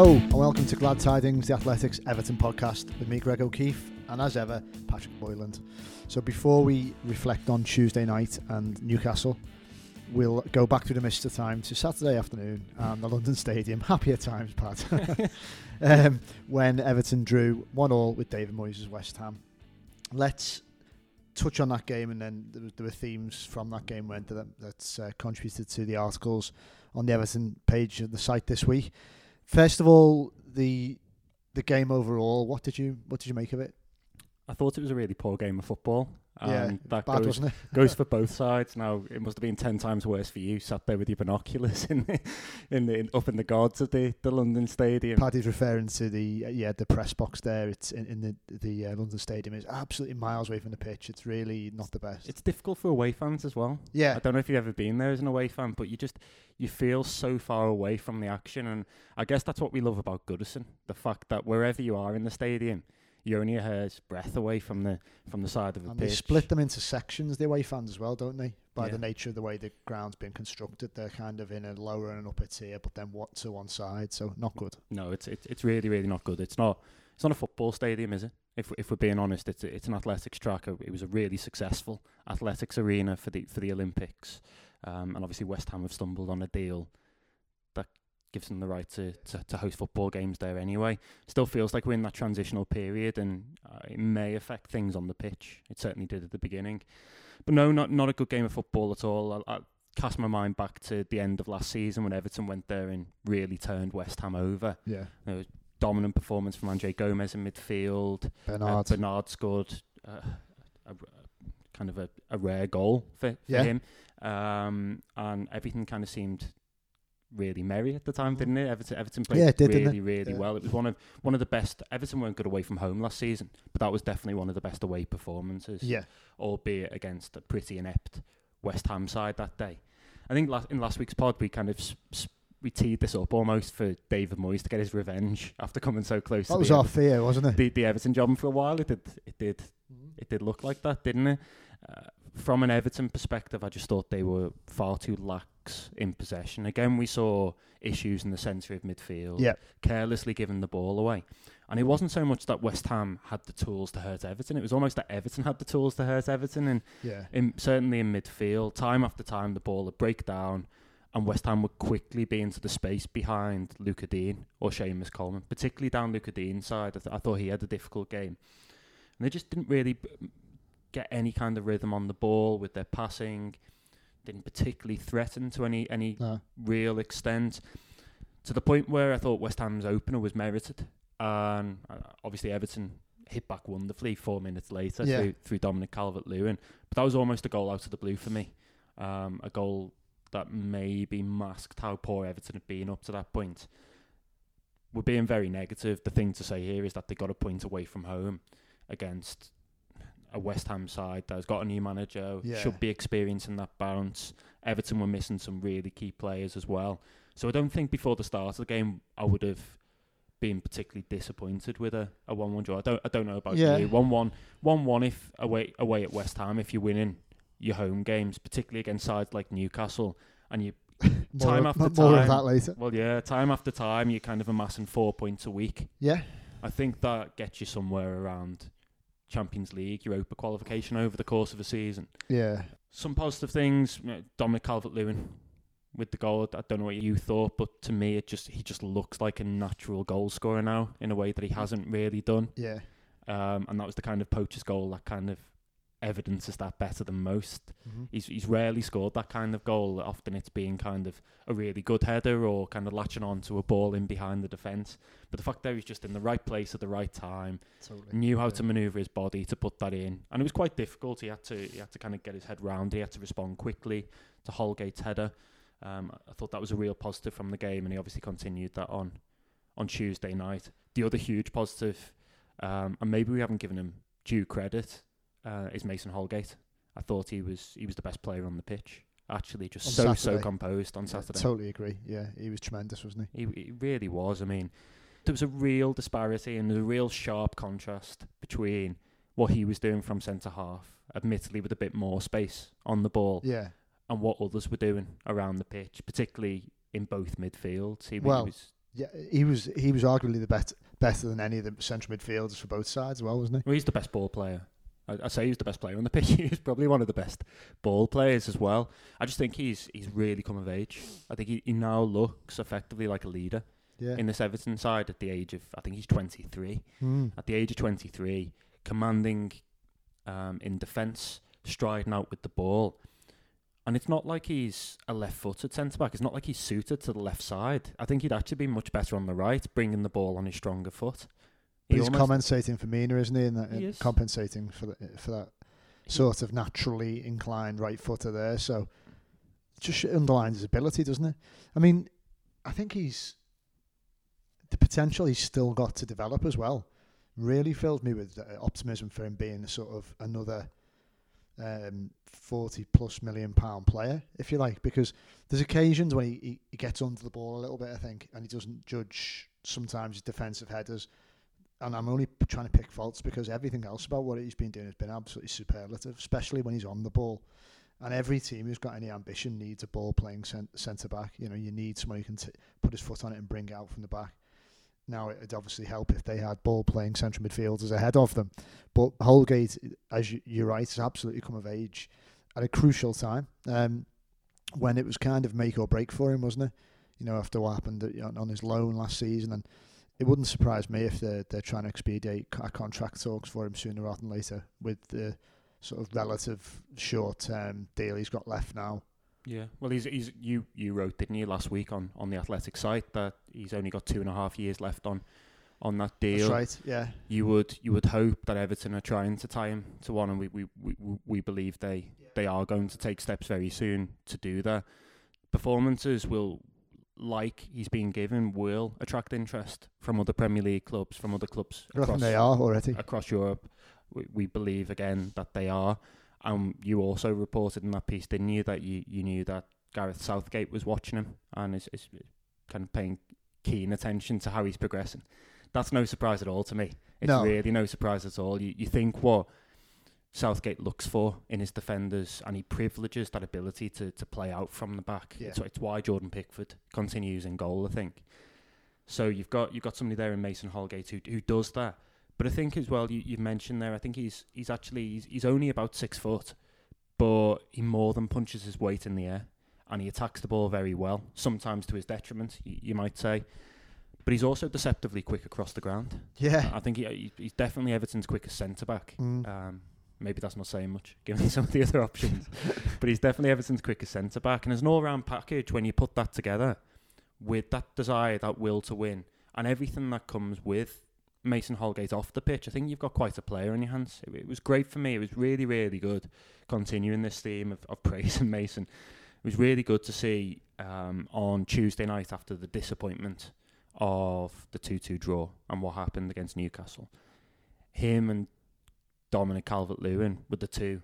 Hello and welcome to Glad Tidings, the Athletic's Everton podcast with me, Greg O'Keeffe, and as ever, Patrick Boyland. So before we reflect on Tuesday night and Newcastle, we'll go back through the mist of time to Saturday afternoon and the London Stadium. Happier times, Pat. um, when Everton drew one all with David Moyes' West Ham. Let's touch on that game, and then there, there were themes from that game went that that's uh, contributed to the articles on the Everton page of the site this week. First of all, the the game overall. What did you what did you make of it? I thought it was a really poor game of football. Yeah, And that bad goes, wasn't it? goes for both sides. Now it must have been ten times worse for you, sat there with your binoculars in the, in the in, up in the guards of the, the London Stadium. Paddy's referring to the uh, yeah the press box there. It's in, in the the uh, London Stadium. It's absolutely miles away from the pitch. It's really not the best. It's difficult for away fans as well. yeah, I don't know if you've ever been there as an away fan, but you just you feel so far away from the action, and I guess that's what we love about Goodison: the fact that wherever you are in the stadium, you're only a hair's breadth away from the from the side of the and pitch. they split them into sections. The away fans as well, don't they? By Yeah. the nature of the way the ground's been constructed, they're kind of in a lower and an upper tier, but then what to one side. So not good. No, it's it's it's really really not good. It's not it's not a football stadium, is it? If if we're being honest, it's it's an athletics track. It was a really successful athletics arena for the for the Olympics, um, and obviously West Ham have stumbled on a deal gives them the right to, to, to host football games there anyway. Still feels like we're in that transitional period, and uh, it may affect things on the pitch. It certainly did at the beginning, but no, not not a good game of football at all. I, I cast my mind back to the end of last season when Everton went there and really turned West Ham over Yeah, There was dominant performance from Andre Gomes in midfield. Uh, Bernard. Bernard scored uh, a, a, kind of a, a rare goal for, for Yeah. him, um, and everything kind of seemed really merry at the time, didn't it? Everton, Everton played Yeah, did, really, really Yeah. well. It was one of one of the best. Everton weren't good away from home last season, but that was definitely one of the best away performances yeah, albeit against a pretty inept West Ham side that day. I think la- in last week's pod we kind of s- s- we teed this up almost for David Moyes to get his revenge after coming so close that to was the, our Everton, fear, wasn't it? the, the Everton job and for a while. It did it did it did look like that, didn't it? Uh, from an Everton perspective, I just thought they were far too lax in possession. Again, we saw issues in the centre of midfield, Yeah. carelessly giving the ball away. And it wasn't so much that West Ham had the tools to hurt Everton; it was almost that Everton had the tools to hurt Everton. And Yeah, in, certainly in midfield, time after time, the ball would break down, and West Ham would quickly be into the space behind Lucas Digne or Seamus Coleman, particularly down Lucas Digne's side. I, th- I thought he had a difficult game, and they just didn't really b- get any kind of rhythm on the ball with their passing. Didn't particularly threaten to any any no. real extent, to the point where I thought West Ham's opener was merited, and uh, obviously Everton hit back wonderfully four minutes later Yeah. through, through Dominic Calvert-Lewin. But that was almost a goal out of the blue for me, um, a goal that maybe masked how poor Everton had been up to that point. We're being very negative. The thing to say here is that they got a point away from home against a West Ham side that has got a new manager, Yeah. should be experiencing that bounce. Everton were missing some really key players as well. So I don't think before the start of the game I would have been particularly disappointed with a, a one one draw. I don't I don't know about Yeah. you. One one one one if away away at West Ham if you're winning your home games, particularly against sides like Newcastle and you Time of, after more of time. that later. well yeah, time after time you're kind of amassing four points a week. Yeah, I think that gets you somewhere around Champions League, Europa qualification over the course of a season. yeah. Some positive things, Dominic Calvert-Lewin with the goal. I don't know what you thought, but to me, it just he just looks like a natural goal scorer now in a way that he hasn't really done. Yeah, Um, and that was the kind of poacher's goal that kind of evidences that better than most. Mhm. He's he's rarely scored that kind of goal. Often it's being kind of a really good header or kind of latching on to a ball in behind the defence. But the fact that he's just in the right place at the right time, totally. knew how Yeah. to manoeuvre his body to put that in, and it was quite difficult. He had to he had to kind of get his head round. He had to respond quickly to Holgate's header. Um, I thought that was a real positive from the game, and he obviously continued that on on Tuesday night. The other huge positive, um, and maybe we haven't given him due credit, uh, is Mason Holgate. I thought he was he was the best player on the pitch. Actually, just On so so composed on Yeah, Saturday. totally agree. Yeah, he was tremendous, wasn't he? He, he really was. I mean, there was a real disparity and a real sharp contrast between what he was doing from centre half, admittedly with a bit more space on the ball, Yeah, and what others were doing around the pitch, particularly in both midfields. He, Well, he was Yeah, he was he was arguably the best better than any of the central midfielders for both sides, as well, wasn't he? Well, he's the best ball player. I, I say he's the best player on the pitch. he's probably one of the best ball players as well. I just think he's he's really come of age. I think he, he now looks effectively like a leader Yeah. in this Everton side at the age of I think he's 23. Mm. At the age of 23, commanding um, in defence, striding out with the ball. And it's not like he's a left-footed centre back. It's not like he's suited to the left side. I think he'd actually be much better on the right, bringing the ball on his stronger foot. But He he's almost- compensating for Mina, isn't he? And that, He is. compensating for the, for that sort of naturally inclined right footer there. So it just underlines his ability, doesn't it? I mean, I think he's the potential he's still got to develop as well. Really fills me with uh, optimism for him being a sort of another um, forty plus million pound player, if you like, because there's occasions when he, he, he gets under the ball a little bit, I think, and he doesn't judge sometimes his defensive headers and I'm only trying to pick faults because everything else about what he's been doing has been absolutely superlative, especially when he's on the ball. And every team who's got any ambition needs a ball playing cent- centre back. You know, you need someone who can t- put his foot on it and bring it out from the back. Now, it'd obviously help if they had ball playing central midfielders ahead of them. But Holgate, as you, you're right, has absolutely come of age at a crucial time um, when it was kind of make or break for him, wasn't it? You know, after what happened on his loan last season. And it wouldn't surprise me if they're, they're trying to expedite co- contract talks for him sooner rather than later with the sort of relative short term deal he's got left now. Yeah, well, he's he's you you wrote didn't you last week on on the athletic site that he's only got two and a half years left on on that deal. That's right, yeah. You would you would hope that Everton are trying to tie him to one, and we we, we, we believe they they are going to take steps very soon to do that. Performances will, like he's been given, will attract interest from other Premier League clubs, from other clubs across they are already. across Europe. We, we believe again that they are. Um, you also reported in that piece, didn't you, that you, you knew that Gareth Southgate was watching him and is, is kind of paying keen attention to how he's progressing. That's no surprise at all to me. It's No. really no surprise at all. You, you think what Southgate looks for in his defenders, and he privileges that ability to, to play out from the back. Yeah. It's, it's why Jordan Pickford continues in goal, I think. So you've got you've got somebody there in Mason Holgate who who does that. But I think as well, you, you've mentioned there. I think he's he's actually he's, he's only about six foot, but he more than punches his weight in the air, and he attacks the ball very well. Sometimes to his detriment, you, you might say. But he's also deceptively quick across the ground. Yeah. I think he, he- he's definitely Everton's quickest centre back. Mm. Um, maybe that's not saying much, given some of the other options. but he's definitely Everton's quickest centre back. And as an all round package, when you put that together with that desire, that will to win, and everything that comes with Mason Holgate off the pitch, I think you've got quite a player in your hands. It, it was great for me. It was really, really good continuing this theme of, of praising Mason. It was really good to see um, on Tuesday night after the disappointment of the 2 2 draw and what happened against Newcastle. Him and Dominic Calvert Lewin were the two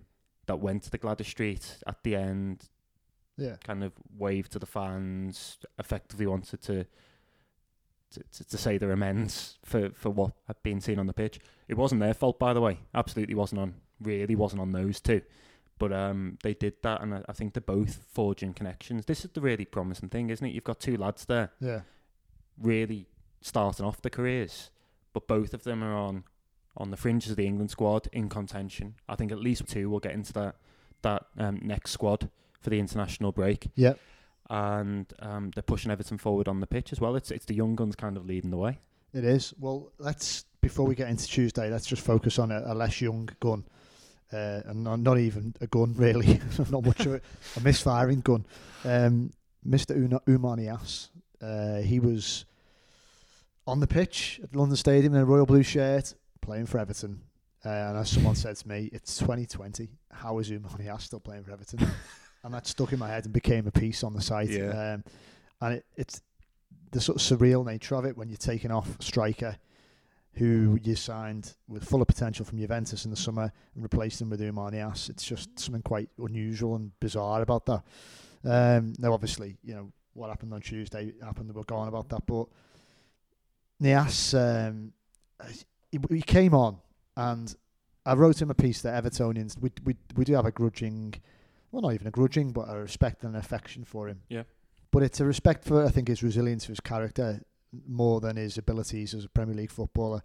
that went to the Gwladys Street at the end, Yeah. kind of waved to the fans, effectively wanted to to, to, to say their amends for, for what had been seen on the pitch. It wasn't their fault, by the way. Absolutely wasn't on. Really wasn't on those two. But um, they did that, and I, I think they're both forging connections. This is the really promising thing, isn't it? You've got two lads there Yeah. really starting off their careers, but both of them are on on the fringes of the England squad in contention. I think at least two will get into that that um, next squad for the international break, Yeah. and um, they're pushing Everton forward on the pitch as well. It's it's the young guns kind of leading the way. It is. Well, let's before we get into Tuesday, let's just focus on a, a less young gun, uh, and not, not even a gun really, not much of it, a misfiring gun. Um, Mr. Una, Oumar Niasse, uh, he was on the pitch at London Stadium in a royal blue shirt, playing for Everton. Uh, and as someone said to me, it's 2020. How is Oumar Niasse still playing for Everton? and that stuck in my head and became a piece on the site. Yeah. Um, and it, it's the sort of surreal nature of it when you're taking off striker who you signed with full of potential from Juventus in the summer and replaced him with Oumar Niasse. It's just something quite unusual and bizarre about that. Um, now, obviously, you know what happened on Tuesday happened. We're going about that, but Niasse, um, he, he came on, and I wrote him a piece that Evertonians we we we do have a grudging, well, not even a grudging, but a respect and an affection for him. Yeah. But it's a respect for I think his resilience, his character, more than his abilities as a Premier League footballer,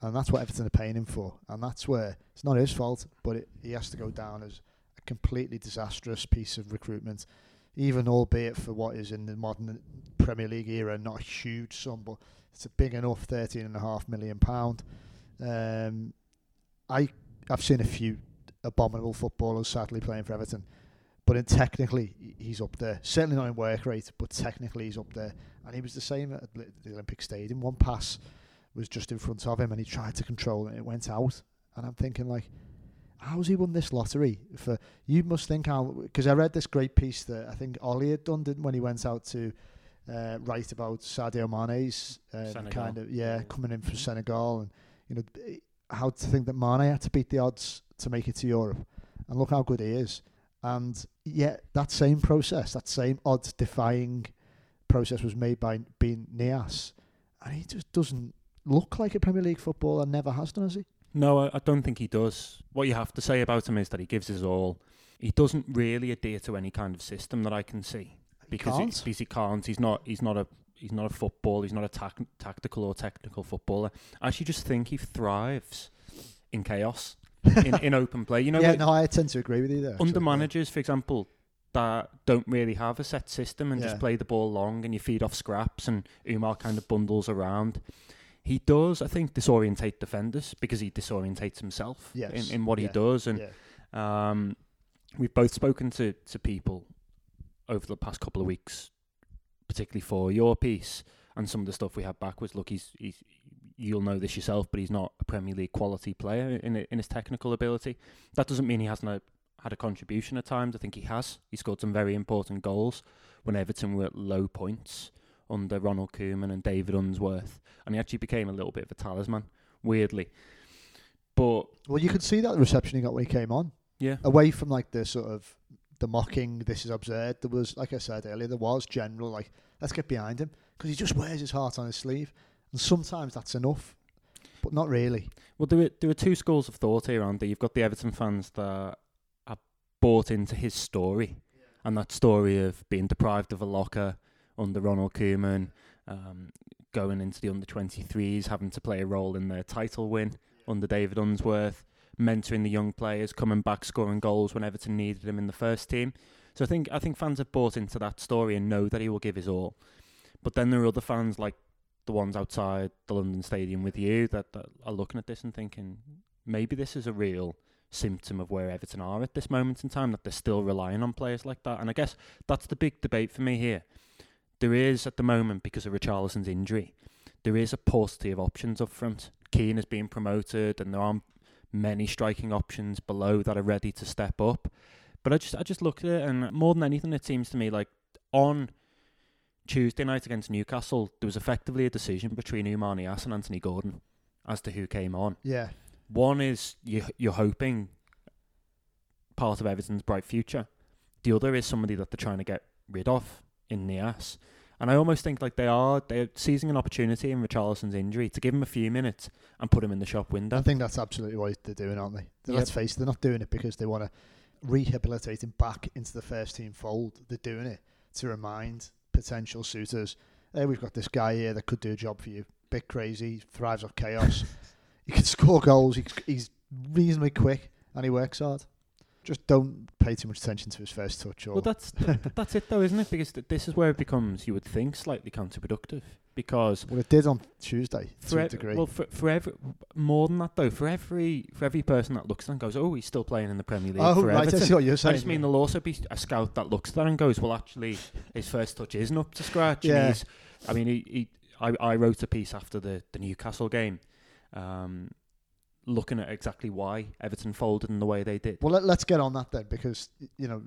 and that's what Everton are paying him for. And that's where it's not his fault, but it, he has to go down as a completely disastrous piece of recruitment, even albeit for what is in the modern Premier League era not a huge sum, but it's a big enough thirteen and a half million pound. Um, I I've seen a few abominable footballers sadly playing for Everton, but in technically he's up there. Certainly not in work rate, but technically he's up there. And he was the same at the Olympic Stadium. One pass was just in front of him, and he tried to control it. and It went out, and I'm thinking like, how's he won this lottery? For you must think how because I read this great piece that I think Ollie had done didn't when he went out to uh, write about Sadio Mane's um, kind of yeah coming in from Senegal and you know how to think that Mane had to beat the odds to make it to Europe, and look how good he is. And yet that same process, that same odds defying process was made by being Niasse, and he just doesn't look like a Premier League footballer. Never has done, has he? No, I, don't think he does. What you have to say about him is that he gives his all. He doesn't really adhere to any kind of system that I can see because can't. He, because he can't. He's not. He's not a. He's not a football. He's not a tac- tactical or technical footballer. I actually just think he thrives in chaos, in, in open play. You know, yeah, no, I tend to agree with you there. under actually, yeah. managers, for example, that don't really have a set system and Yeah. just play the ball long and you feed off scraps and Oumar kind of bundles around. He does, I think, disorientate defenders because he disorientates himself Yes. in, in what he does. And Yeah. um, we've both spoken to, to people over the past couple of weeks, particularly for your piece, and some of the stuff we had backwards. look, he's, he's you'll know this yourself, but he's not a Premier League quality player in in his technical ability. That doesn't mean he hasn't a, had a contribution at times. I think he has. He scored some very important goals when Everton were at low points under Ronald Koeman and David Unsworth, and he actually became a little bit of a talisman, weirdly. But Well, you could see that the reception he got when he came on. yeah, Away from like the sort of the mocking, this is absurd. There was, like I said earlier, there was general like, let's get behind him because he just wears his heart on his sleeve, and sometimes that's enough, but not really. Well, there are, there are two schools of thought here, Andy. You've got the Everton fans that are bought into his story, and that story of being deprived of a locker under Ronald Koeman, um, going into the under 23s, having to play a role in their title win under David Unsworth, mentoring the young players, coming back, scoring goals when Everton needed him in the first team. So I think I think fans have bought into that story and know that he will give his all. But then there are other fans like the ones outside the London Stadium with you that, that are looking at this and thinking maybe this is a real symptom of where Everton are at this moment in time that they're still relying on players like that. And I guess that's the big debate for me here. There is at the moment because of Richarlison's injury, there is a paucity of options up front. Kean is being promoted, and there aren't many striking options below that are ready to step up. But I just I just look at it, and more than anything, it seems to me like on Tuesday night against Newcastle, there was effectively a decision between Oumar and Anthony Gordon as to who came on. Yeah, One is you, you're hoping part of Everton's bright future. The other is somebody that they're trying to get rid of in the ass. And I almost think like they are they're seizing an opportunity in Richarlison's injury to give him a few minutes and put him in the shop window. I think that's absolutely what they're doing, aren't they? Yep. Let's face it, they're not doing it because they want to rehabilitate him back into the first team fold. They're doing it to remind potential suitors, hey, we've got this guy here that could do a job for you. Bit crazy, thrives off chaos. he can score goals. He's, he's reasonably quick and he works hard. Just don't pay too much attention to his first touch. Or Well, that's that's it though, isn't it? Because th- this is where it becomes, you would think, slightly counterproductive. Because well, it did on Tuesday to degree. well, for, for every more than that though, for every for every person that looks at and goes, "Oh, he's still playing in the Premier League." oh, right, I see what you're I saying. just mean there'll also be a scout that looks at that and goes, "Well, actually, his first touch isn't up to scratch." Yeah. I mean, he, he I, I wrote a piece after the the Newcastle game, um, looking at exactly why Everton folded in the way they did. Well, let, let's get on that then because, you know,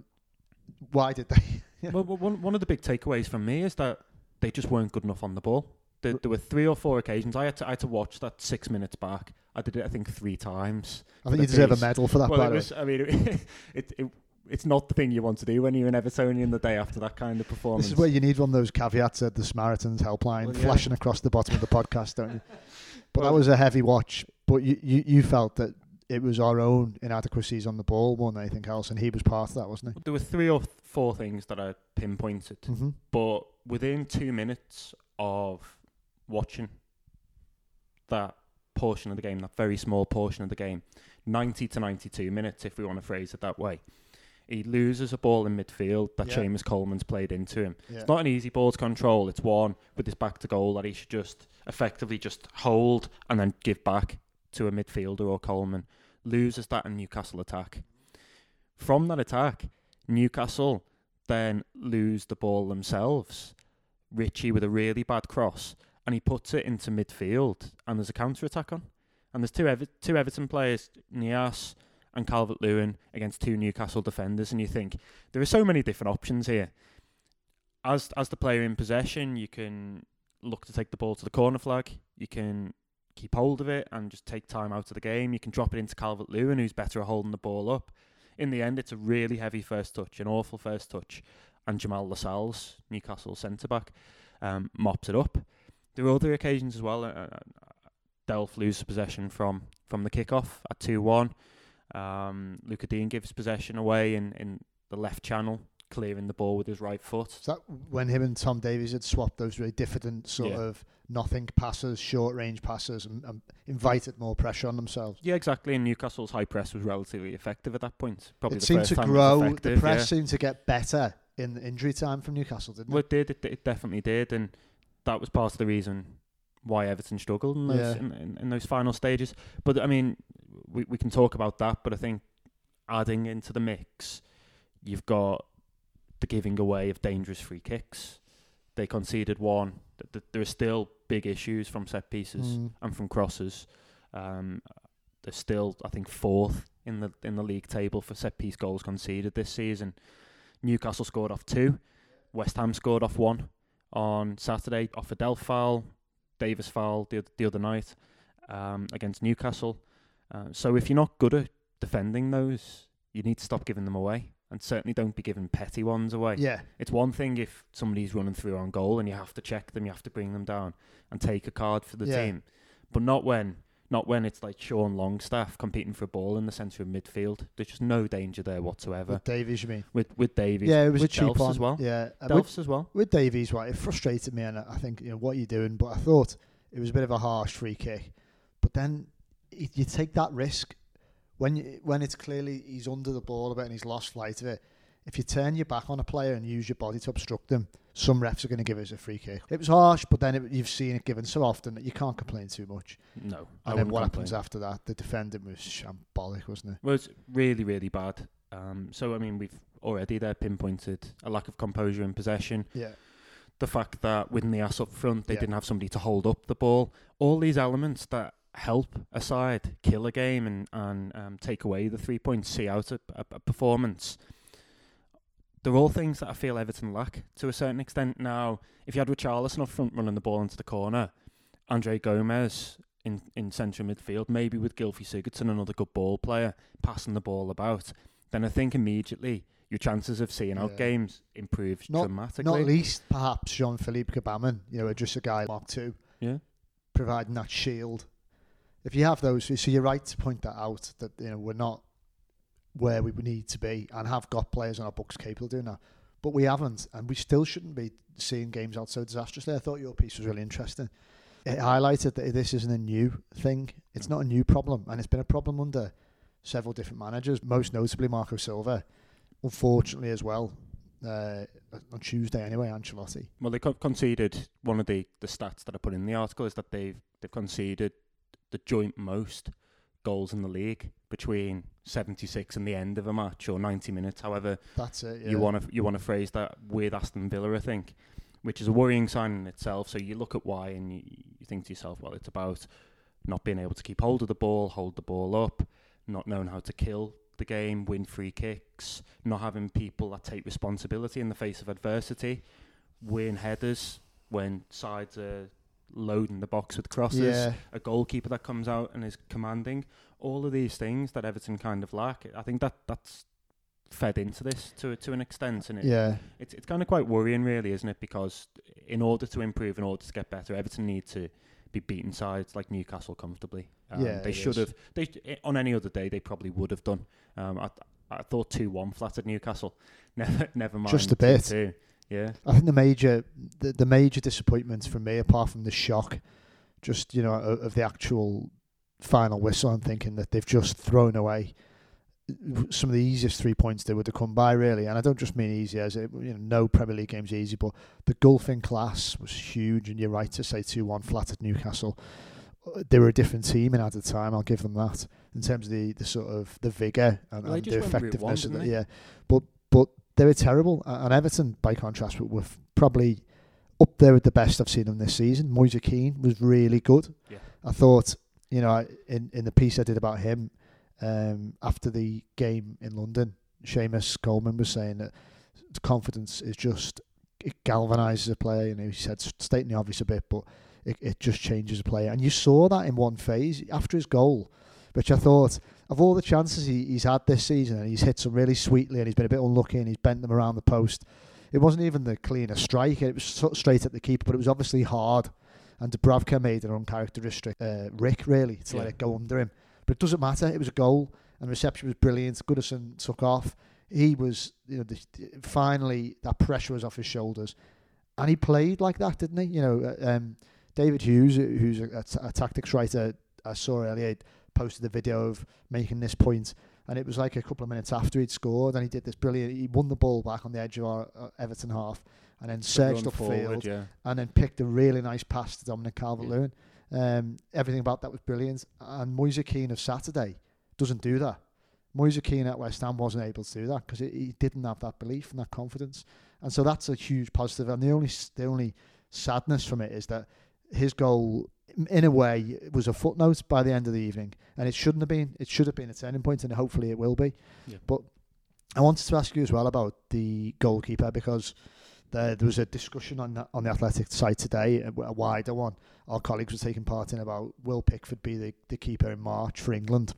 why did they? well, one one of the big takeaways from me is that they just weren't good enough on the ball. There, there were three or four occasions I had to I had to watch that six minutes back. I did it I think three times. I think you deserve a medal for that, well, it was. I mean, it, it, it it's not the thing you want to do when you're an Evertonian the day after that kind of performance. This is where you need one of those caveats at the Samaritans helpline Well, yeah. flashing across the bottom of the podcast, don't you? But Well- that was a heavy watch. But you, you, you felt that it was our own inadequacies on the ball more than anything else, and he was part of that, wasn't he? There were three or four things that I pinpointed? Mm-hmm. but within two minutes of watching that portion of the game, that very small portion of the game, 90 to 92 minutes, if we want to phrase it that way. He loses a ball in midfield that Yeah. Seamus Coleman's played into him. Yeah. It's not an easy ball to control. It's one with his back to goal that he should just effectively just hold and then give back to a midfielder or Coleman. Loses that in Newcastle attack. From that attack, Newcastle then lose the ball themselves. Ritchie with a really bad cross, and he puts it into midfield, and there's a counter attack on. And there's two Ever- two Everton players, Niasse and Calvert Lewin, against two Newcastle defenders, and you think there are so many different options here. As as the player in possession, you can look to take the ball to the corner flag. You can keep hold of it and just take time out of the game. You can drop it into Calvert Lewin, who's better at holding the ball up. In the end, it's a really heavy first touch, an awful first touch, and Jamal Lascelles, Newcastle centre back, um, mops it up. There are other occasions as well. Uh, uh, Delph loses possession from from the kickoff at two one. Um, Lucas Digne gives possession away in, in the left channel, clearing the ball with his right foot. So that when him and Tom Davies had swapped those really diffident sort Yeah. of nothing passes, short range passes, and, and invited more pressure on themselves. Yeah, exactly. And Newcastle's high press was relatively effective at that point. Probably it the seemed to grow. The press yeah. seemed to get better in the injury time from Newcastle, didn't Well, it? it did. It, it definitely did, and that was part of the reason why Everton struggled in those Yeah. in, in, in those final stages. But I mean, we we can talk about that. But I think adding into the mix, you've got the giving away of dangerous free kicks. They conceded one. Th- th- There are still big issues from set pieces Mm. and from crosses. Um, they're still, I think, fourth in the in the league table for set piece goals conceded this season. Newcastle scored off two. West Ham scored off one on Saturday off a Delph foul, Davies foul the, the other night um, against Newcastle. Uh, so if you're not good at defending those, you need to stop giving them away. And certainly don't be giving petty ones away. Yeah, It's one thing if somebody's running through on goal and you have to check them, you have to bring them down and take a card for the Yeah. team. But not when not when it's like Sean Longstaff competing for a ball in the centre of midfield. There's just no danger there whatsoever. with Davies, you mean? With with Davies. Yeah, it was with a cheap Delphs one as well. Yeah, and with, Delphs as well. with Davies, right, it frustrated me, and I think you know what you're doing. But I thought it was a bit of a harsh free kick. But then you take that risk when you, when it's clearly he's under the ball a bit and he's lost flight of it. If you turn your back on a player and use your body to obstruct them, some refs are going to give us a free kick. It was harsh, but then it, you've seen it given so often that you can't complain too much. No. I And then what complain. happens after that? The defending was shambolic, wasn't it? Well, it's really, really bad. Um, so, I mean, we've already there pinpointed a lack of composure in possession. Yeah. The fact that with the ass up front, they Yeah. didn't have somebody to hold up the ball. All these elements that help a side kill a game and, and um, take away the three points, see out a, a, a performance. They're all things that I feel Everton lack to a certain extent. Now, if you had Richarlison up front running the ball into the corner, Andre Gomes in, in central midfield, maybe with Gylfi Sigurdsson, another good ball player, passing the ball about, then I think immediately your chances of seeing out games improves Not- dramatically. Not least, perhaps, Jean Philippe Gbamin, you know, just a guy Mark two, Yeah. providing that shield. If you have those, so you're right to point that out that you know we're not where we need to be and have got players on our books capable of doing that, but we haven't, and we still shouldn't be seeing games out so disastrously. I thought your piece was really interesting. It highlighted that this isn't a new thing; it's not a new problem, and it's been a problem under several different managers, most notably Marco Silva. Unfortunately, as well, uh, on Tuesday anyway, Ancelotti. Well, they co- conceded one of the, the stats that I put in the article is that they've they've conceded the joint most goals in the league between 76 and the end of a match or 90 minutes, however That's it. Yeah. you want to you want to phrase that with Aston Villa, I think, which is a worrying sign in itself. So you look at why and you, you think to yourself, well, it's about not being able to keep hold of the ball, hold the ball up, not knowing how to kill the game, win free kicks, not having people that take responsibility in the face of adversity, win headers when sides are loading the box with crosses Yeah. a goalkeeper that comes out and is commanding. All of these things that Everton kind of lack. I think that that's fed into this to to an extent, and it, Yeah. it's it's kind of quite worrying, really, isn't it? Because in order to improve, in order to get better, Everton need to be beaten sides like Newcastle comfortably. Um, Yeah, they should have. They on any other day they probably would have done. Um, I I thought two one flattered Newcastle. Never never mind Just a bit. 2-2. Yeah. I think the major the, the major disappointment for me, apart from the shock, just you know of, of the actual final whistle, I'm thinking that they've just thrown away some of the easiest three points they would have come by, really. And I don't just mean easy as it, you know, no Premier League games easy, but the gulf in class was huge. And you're right to say two one flat at Newcastle. Uh, They were a different team in at the time. I'll give them that in terms of the, the sort of the vigor and, Well, and the effectiveness. of the, yeah, but but they were terrible. And Everton, by contrast, were, were probably up there with the best I've seen them this season. Moise Kean was really good. Yeah. I thought, you know, in in the piece I did about him um, after the game in London, Seamus Coleman was saying that confidence is just it galvanizes a player. You know, he said stating the obvious a bit, but it, it just changes a player. And you saw that in one phase after his goal, which I thought of all the chances he, he's had this season, and he's hit some really sweetly, and he's been a bit unlucky, and he's bent them around the post. It wasn't even the cleanest strike; it was straight at the keeper, but it was obviously hard. And Dubravka made an uncharacteristic uh, Rick really to let it go under him. But it doesn't matter. It was a goal, and reception was brilliant. Goodison took off. He was, you know, the, finally that pressure was off his shoulders, and he played like that, didn't he? You know, uh, um, David Hughes, who's a, a, t- a tactics writer, I saw earlier, posted the video of making this point, and it was like a couple of minutes after he'd scored, and he did this brilliant. He won the ball back on the edge of our uh, Everton half, and then surged upfield yeah. and then picked a really nice pass to Dominic Calvert-Lewin. Um, everything about that was brilliant. And Moise Kean of Saturday doesn't do that. Moise Kean at West Ham wasn't able to do that because he didn't have that belief and that confidence. And so that's a huge positive. And the only the only sadness from it is that his goal, in a way, it was a footnote by the end of the evening, and it shouldn't have been. It should have been a turning point, and hopefully it will be. Yeah. But I wanted to ask you as well about the goalkeeper because there, there was a discussion on the, on the Athletic site today, a, a wider one. Our colleagues were taking part in about will Pickford be the, the keeper in March for England?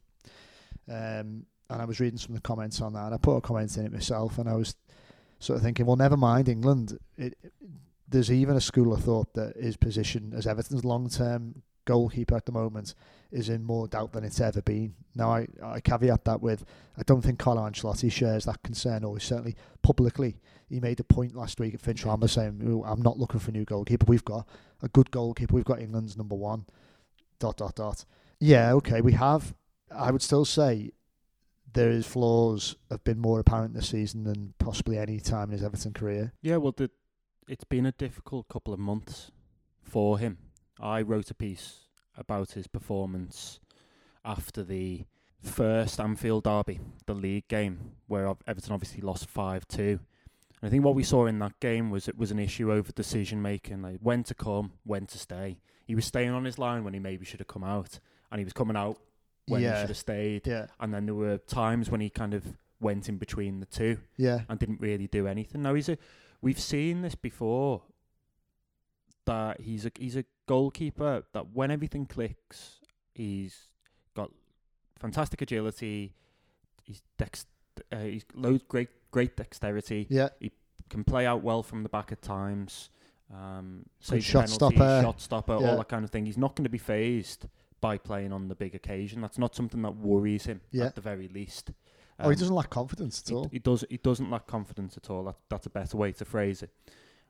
Um, and I was reading some of the comments on that, and I put a comment in it myself, and I was sort of thinking, well, never mind England. It, there's even a school of thought that his position as Everton's long-term goalkeeper at the moment is in more doubt than it's ever been. Now, I, I caveat that with I don't think Carlo Ancelotti shares that concern, or certainly publicly. He made a point last week at Finch Farm saying, "Oh, I'm not looking for a new goalkeeper. We've got a good goalkeeper. We've got England's number one. Dot, dot, dot. Yeah, okay, we have. I would still say there is flaws have been more apparent this season than possibly any time in his Everton career. Yeah, well, the, it's been a difficult couple of months for him. I wrote a piece about his performance after the first Anfield derby, the league game, where Everton obviously lost 5 2. I think what we saw in that game was it was an issue over decision making, like when to come, when to stay. He was staying on his line when he maybe should have come out, and he was coming out when he should have stayed. Yeah, And then there were times when he kind of went in between the two yeah, and didn't really do anything. Now he's a we've seen this before that he's a he's a goalkeeper that when everything clicks, he's got fantastic agility. He's dex uh, he's loads great great dexterity. yeah. He can play out well from the back at times. Um, Good saves shot penalties, stopper. shot stopper, Yeah. all that kind of thing. He's not going to be phased by playing on the big occasion. That's not something that worries him Yeah. at the very least. Oh, he Um, doesn't lack confidence at he, all. he does. He doesn't lack confidence at all. That, that's a better way to phrase it.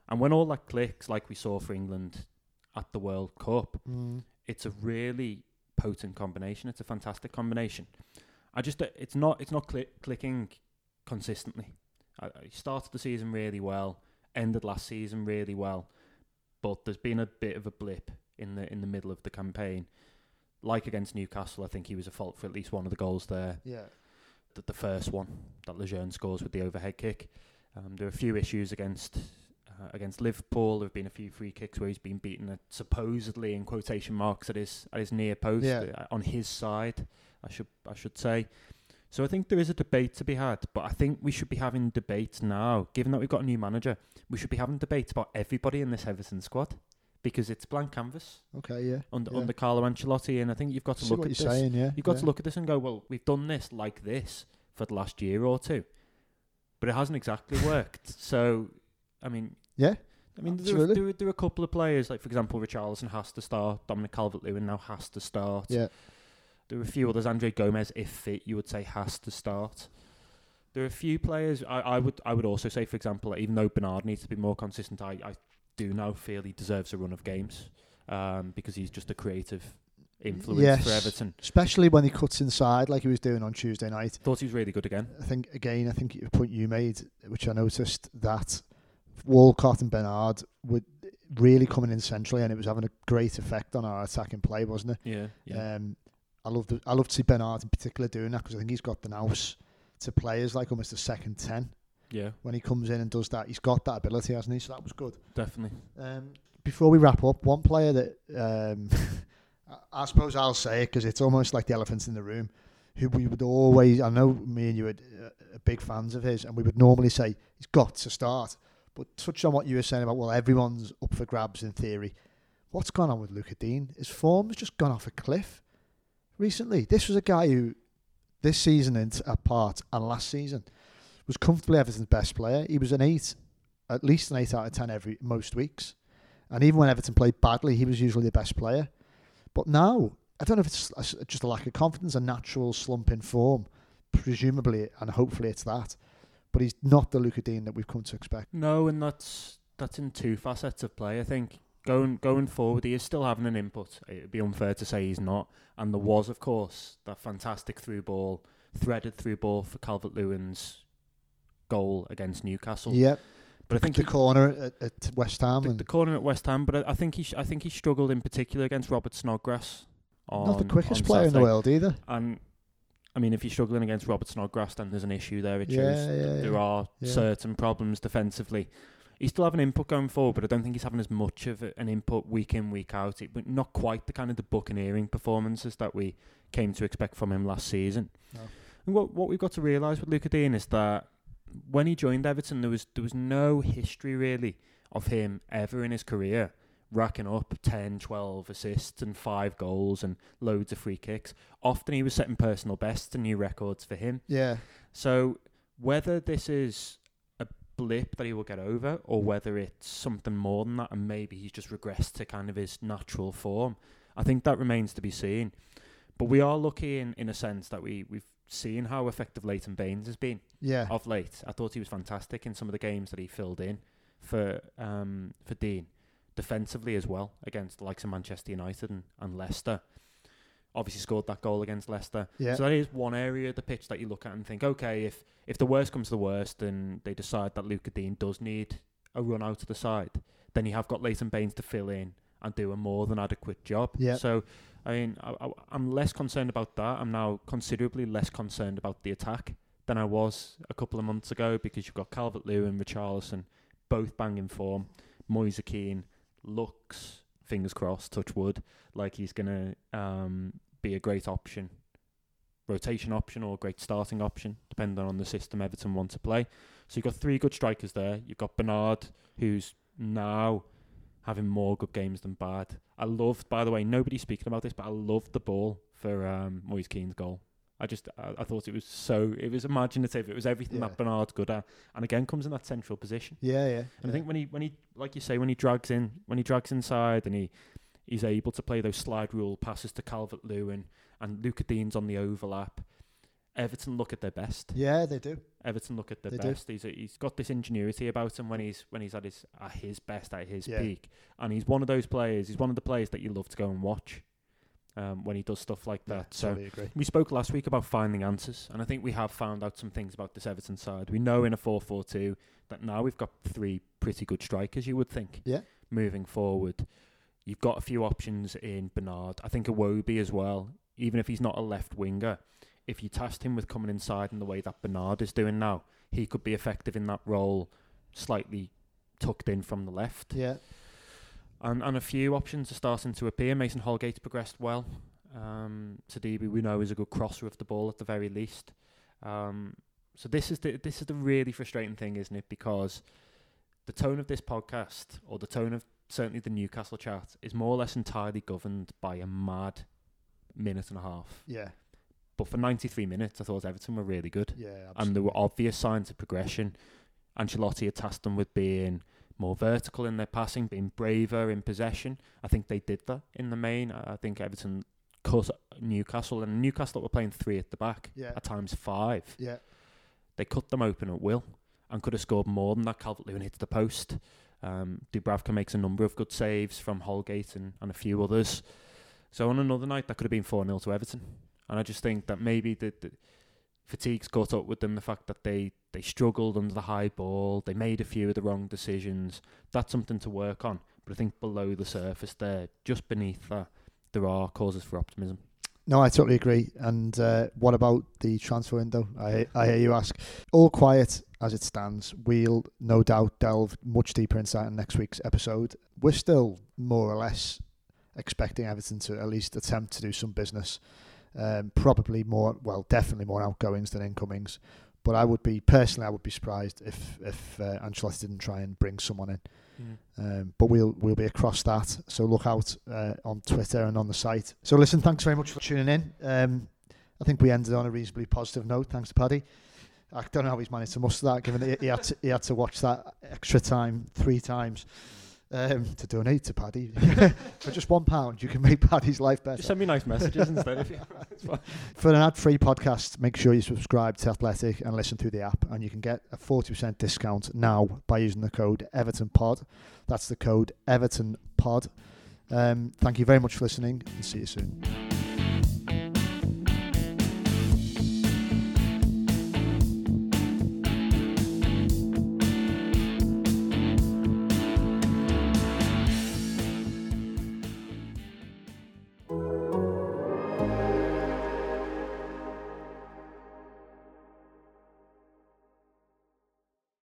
And when all that clicks, like we saw for England at the World Cup, Mm. it's a really potent combination. It's a fantastic combination. I just, it's not, it's not cli- clicking consistently. I, I started the season really well, ended last season really well, but there's been a bit of a blip in the in the middle of the campaign. Like against Newcastle, I think he was a fault for at least one of the goals there Yeah, the, the first one that Lejeune scores with the overhead kick. Um, there are a few issues against uh, against Liverpool. There have been a few free kicks where he's been beaten at supposedly in quotation marks at his at his near post Yeah. uh, on his side. I should I should say. So I think there is a debate to be had, but I think we should be having debates now. Given that we've got a new manager, we should be having debates about everybody in this Everton squad because it's blank canvas okay, yeah. under Yeah. under Carlo Ancelotti, and I think you've got to See look at this. saying, yeah. You've got yeah. to look at this and go, well, we've done this like this for the last year or two, but it hasn't exactly worked. So, I mean, Yeah, I mean, there are, there, are, there are a couple of players, like for example, Richarlison has to start. Dominic Calvert-Lewin now has to start. yeah. There are a few others. Andre Gomes, if fit, you would say has to start. there are a few players I, I would I would also say, for example, even though Bernard needs to be more consistent, I, I do now feel he deserves a run of games um, because he's just a creative influence Yes. for Everton. Especially when he cuts inside like he was doing on Tuesday night. Thought he was really good again. I think again, I think the point you made, which I noticed that Walcott and Bernard were really coming in centrally, and it was having a great effect on our attacking play, wasn't it? Yeah, yeah. Um, I love I love to see Bernard in particular doing that because I think he's got the nous to play as like almost a second ten yeah, when he comes in and does that. He's got that ability, hasn't he? So that was good. definitely. Um, before we wrap up, one player that um, I, I suppose I'll say it because it's almost like the elephant in the room, who we would always. I know me and you are uh, big fans of his, and we would normally say he's got to start. But touch on what you were saying about well, everyone's up for grabs in theory. What's gone on with Lucas Digne? His form's just gone off a cliff recently. This was a guy who, this season and apart and last season, was comfortably Everton's best player. He was an eight, at least an eight out of ten every most weeks. And even when Everton played badly, he was usually the best player. But now, I don't know if it's just a lack of confidence, a natural slump in form, presumably, and hopefully it's that. But he's not the Lucas Digne that we've come to expect. No, and that's that's in two facets of play. I think going going forward, he is still having an input. It'd be unfair to say he's not. And there was, of course, that fantastic through ball, threaded through ball for Calvert Lewin's goal against Newcastle. Yep. but I think the he- corner at, at West Ham. the, and the corner at West Ham. But I, I think he sh- I think he struggled in particular against Robert Snodgrass. On, not the quickest player in the world either. And I mean, if you're struggling against Robert Snodgrass, then there's an issue there. It Yeah, shows yeah, there yeah. are certain problems defensively. He's still having input going forward, but I don't think he's having as much of an input week in, week out. It, but not quite the kind of the buccaneering performances that we came to expect from him last season. No. And what what we've got to realise with Lucas Digne is that when he joined Everton, there was there was no history really of him ever in his career racking up 10, 12 assists and five goals and loads of free kicks. Often he was setting personal bests and new records for him. Yeah. So whether this is a blip that he will get over or whether it's something more than that and maybe he's just regressed to kind of his natural form, I think that remains to be seen. But we are lucky in, in a sense that we, we've seen how effective Leighton Baines has been Yeah. of late. I thought he was fantastic in some of the games that he filled in for um, for Digne, defensively as well against the likes of Manchester United and, and Leicester. Obviously scored that goal against Leicester. Yeah. So that is one area of the pitch that you look at and think, okay, if if the worst comes to the worst and they decide that Lucas Digne does need a run out to the side, then you have got Leighton Baines to fill in and do a more than adequate job. Yeah. So, I mean, I, I, I'm less concerned about that. I'm now considerably less concerned about the attack than I was a couple of months ago because you've got Calvert Lewin, Richarlison, both banging form. Moise Kean looks, fingers crossed, touch wood, like he's going to um, be a great option, rotation option or a great starting option, depending on the system Everton want to play. So you've got three good strikers there. You've got Bernard, who's now having more good games than bad. I loved, by the way, nobody's speaking about this, but I loved the ball for um, Moise Kean's goal. I just, I, I thought it was so, it was imaginative. It was everything Yeah. that Bernard's good at, and again comes in that central position. Yeah, yeah. And I think when he, when he, like you say, when he drags in, when he drags inside, and he, he's able to play those slide rule passes to Calvert Lewin, and Lucas Digne's on the overlap. Everton look at their best. Yeah, they do. Everton look at their They do. best. He's a, he's got this ingenuity about him when he's when he's at his at his best at his Yeah. peak, and he's one of those players. He's one of the players that you love to go and watch um, when he does stuff like Yeah, that. So totally agree. we spoke last week about finding answers, and I think we have found out some things about this Everton side. We know in a 4 4 2 that now we've got three pretty good strikers, you would think, Yeah. moving forward. You've got a few options in Bernard. I think a Iwobi as well, even if he's not a left winger. If you tasked him with coming inside in the way that Bernard is doing now, he could be effective in that role, slightly tucked in from the left Yeah. and and a few options are starting to appear. Mason Holgate's progressed well. Um, Sidibé we know is a good crosser of the ball at the very least. Um, so this is the this is the really frustrating thing, isn't it? Because the tone of this podcast, or the tone of certainly the Newcastle chat, is more or less entirely governed by a mad minute and a half. Yeah. But for 93 minutes, I thought Everton were really good Yeah. and there were obvious signs of progression. Ancelotti had tasked them with being more vertical in their passing, being braver in possession. I think they did that in the main. I I think Everton cut Newcastle, and Newcastle were playing three at the back, Yeah. at times five. Yeah. they cut them open at will and could have scored more than that. Calvert Lewin hits the post. Um, Dubravka makes a number of good saves from Holgate and, and a few others. So on another night, that could have been 4 0 to Everton. And I just think that maybe the, the fatigue's caught up with them. The fact that they, they struggled under the high ball, they made a few of the wrong decisions. That's something to work on. But I think below the surface there, just beneath that, there are causes for optimism. No, I totally agree. And uh, what about the transfer window? I, I hear you ask. All quiet as it stands. We'll no doubt delve much deeper inside in next week's episode. We're still more or less expecting Everton to at least attempt to do some business. Um, probably more, well, definitely more outgoings than incomings. But I would be personally, I would be surprised if if uh, Ancelotti didn't try and bring someone in. Mm. Um, but we'll we'll be across that. So look out uh, on Twitter and on the site. So listen, thanks very much for tuning in. Um, I think we ended on a reasonably positive note. Thanks to Paddy. I don't know how he's managed to muster that, given that he had to, he had to watch that extra time three times um, to donate to Paddy. For just one pound, you can make Paddy's life better. Just send me nice messages instead. If you, For an ad-free podcast, make sure you subscribe to Athletic and listen through the app, and you can get a 40% discount now by using the code EvertonPod. That's the code EvertonPod. Um, thank you very much for listening, and see you soon.